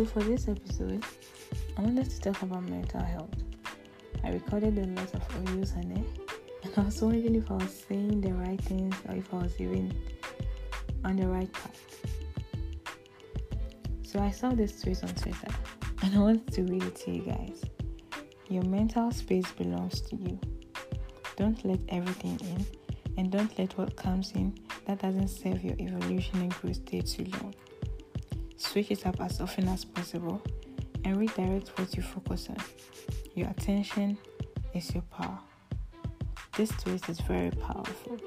So, for this episode, I wanted to talk about mental health. I recorded a lot of audios on it, and I was wondering if I was saying the right things or if I was even on the right path. So, I saw this tweet on Twitter, and I wanted to read it to you guys. Your mental space belongs to you. Don't let everything in, and don't let what comes in that doesn't serve your evolution and growth stay too long. Switch it up as often as possible and redirect what you focus on. Your attention is your power. This twist is very powerful.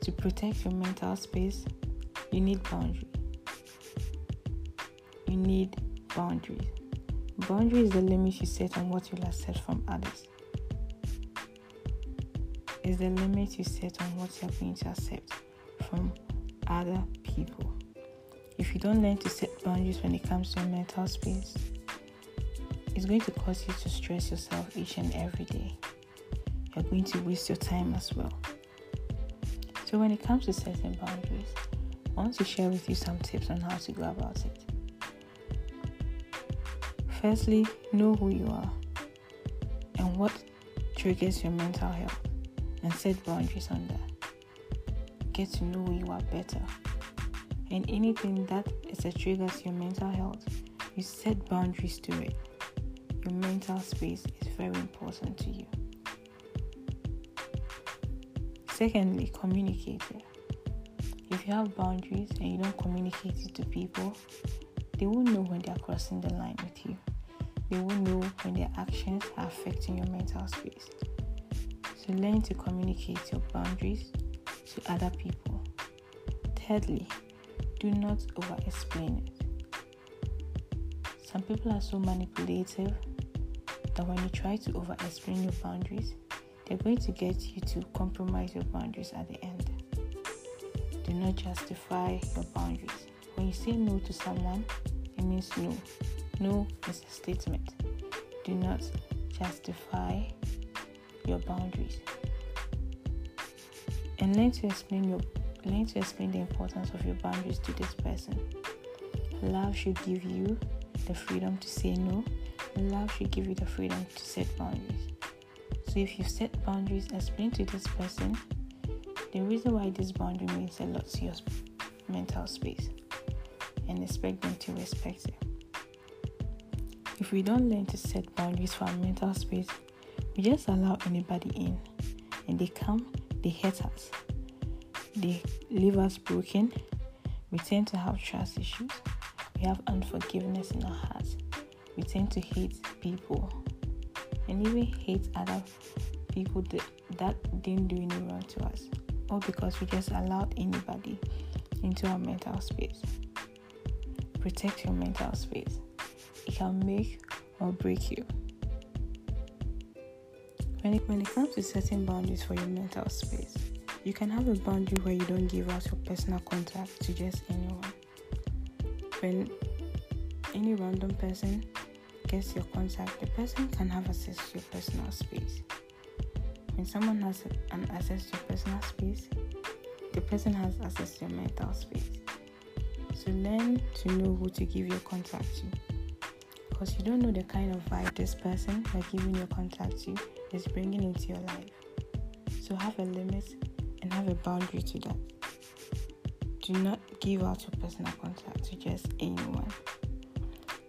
To protect your mental space, you need boundaries. You need boundaries. Boundary is the limit you set on what you'll accept from others. Is the limit you set on what you're going to accept from other people. If you don't learn to set boundaries when it comes to your mental space, it's going to cause you to stress yourself each and every day. You're going to waste your time as well. So, when it comes to setting boundaries, I want to share with you some tips on how to go about it. Firstly, know who you are and what triggers your mental health and set boundaries on that. Get to know who you are better. And anything that is a trigger to your mental health, you set boundaries to it. Your mental space is very important to you. Secondly, communicate it. If you have boundaries and you don't communicate it to people, they won't know when they are crossing the line with you. They won't know when their actions are affecting your mental space. So learn to communicate your boundaries to other people. Thirdly, do not over explain it. Some people are so manipulative that when you try to over explain your boundaries, they're going to get you to compromise your boundaries at the end. Do not justify your boundaries. When you say no to someone, it means no. No is a statement. Do not justify your boundaries. And learn to explain your learn to explain the importance of your boundaries to this person. Love should give you the freedom to say no. Love should give you the freedom to set boundaries. So if you set boundaries, explain to this person the reason why this boundary means a lot to your mental space and expect them to respect it. If we don't learn to set boundaries for our mental space, we just allow anybody in and they come, they hurt us, they leave us broken. We tend to have trust issues. We have unforgiveness in our hearts. We tend to hate people and even hate other people that, that didn't do any wrong to us. All because we just allowed anybody into our mental space. Protect your mental space. It can make or break you. When it, when it comes to setting boundaries for your mental space, you can have a boundary where you don't give out your personal contact to just anyone. When any random person gets your contact, the person can have access to your personal space. When someone has an access to your personal space, the person has access to your mental space. So learn to know who to give your contact to. Because you don't know the kind of vibe this person by giving your contact to is bringing into your life. So have a limit and have a boundary to that. Do not give out your personal contact to just anyone.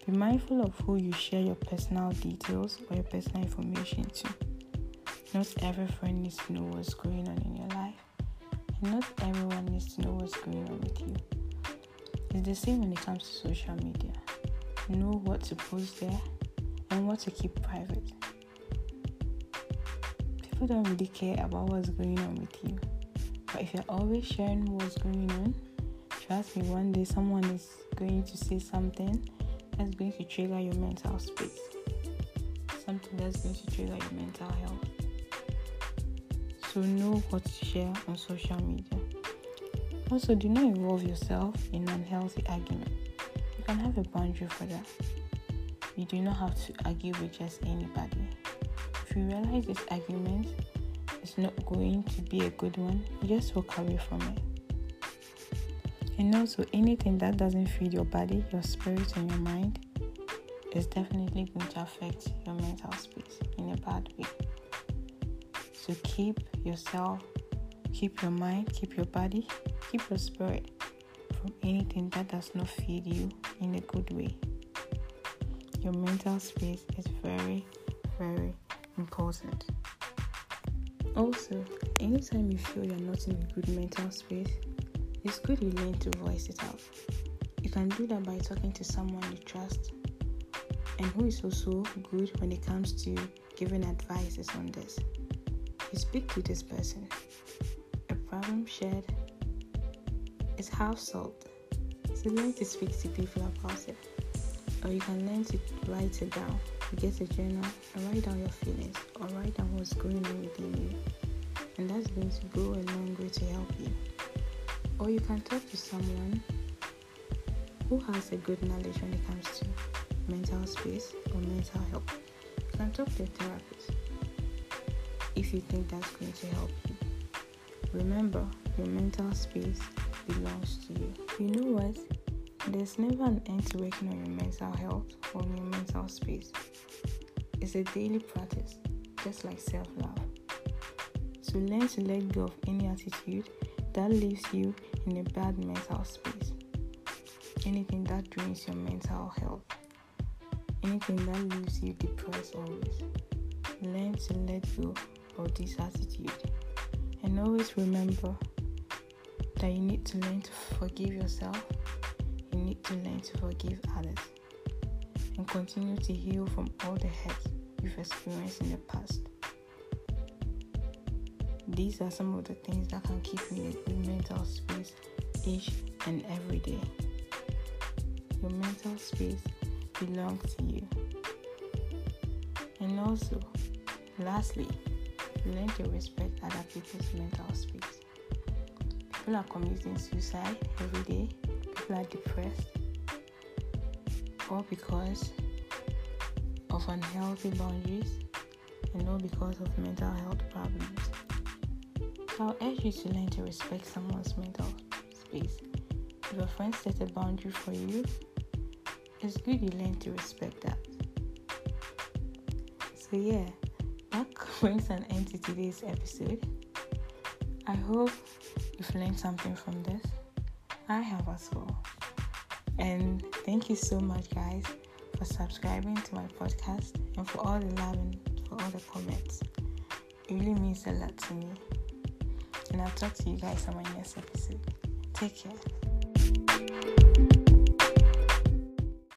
Be mindful of who you share your personal details or your personal information to. Not every friend needs to know what's going on in your life, and not everyone needs to know what's going on with you. It's the same when it comes to social media. Know what to post there and what to keep private. People don't really care about what's going on with you. But if you're always sharing what's going on, trust me, one day someone is going to say something that's going to trigger your mental space. Something that's going to trigger your mental health. So know what to share on social media. Also, do not involve yourself in unhealthy argument. You can have a boundary for that. You do not have to argue with just anybody. If you realize this argument is not going to be a good one, you just walk away from it. And also, anything that doesn't feed your body, your spirit, and your mind is definitely going to affect your mental space in a bad way. So, keep yourself, keep your mind, keep your body, keep your spirit from anything that does not feed you in a good way. Your mental space is very, very important. Also, anytime you feel you're not in a good mental space, it's good you learn to voice it out. You can do that by talking to someone you trust and who is also good when it comes to giving advices on this. You speak to this person. A problem shared is half solved. So learn to speak to people about it. Or you can learn to write it down. You get a journal and write down your feelings or write down what's going on within you. And that's going to go a long way to help you. Or you can talk to someone who has a good knowledge when it comes to mental space or mental health. You can talk to a therapist if you think that's going to help you. Remember, your mental space belongs to you. You know what? There's never an end to working on your mental health or your mental space. It's a daily practice, just like self love. So learn to let go of any attitude that leaves you in a bad mental space. Anything that drains your mental health. Anything that leaves you depressed always. Learn to let go of this attitude. And always remember that you need to learn to forgive yourself to learn to forgive others and continue to heal from all the hurt you've experienced in the past. These are some of the things that can keep you in a good mental space each and every day. Your mental space belongs to you. And also, lastly, learn to respect other people's mental space. People are committing suicide every day people are depressed all because of unhealthy boundaries and all because of mental health problems. I'll urge you to learn to respect someone's mental space. If a friend sets a boundary for you, it's good you learn to respect that. So yeah, that brings an end to today's episode. I hope you've learned something from this. I have as well. And thank you so much, guys, for subscribing to my podcast and for all the love and for all the comments. It really means a lot to me. And I'll talk to you guys on my next episode. Take care.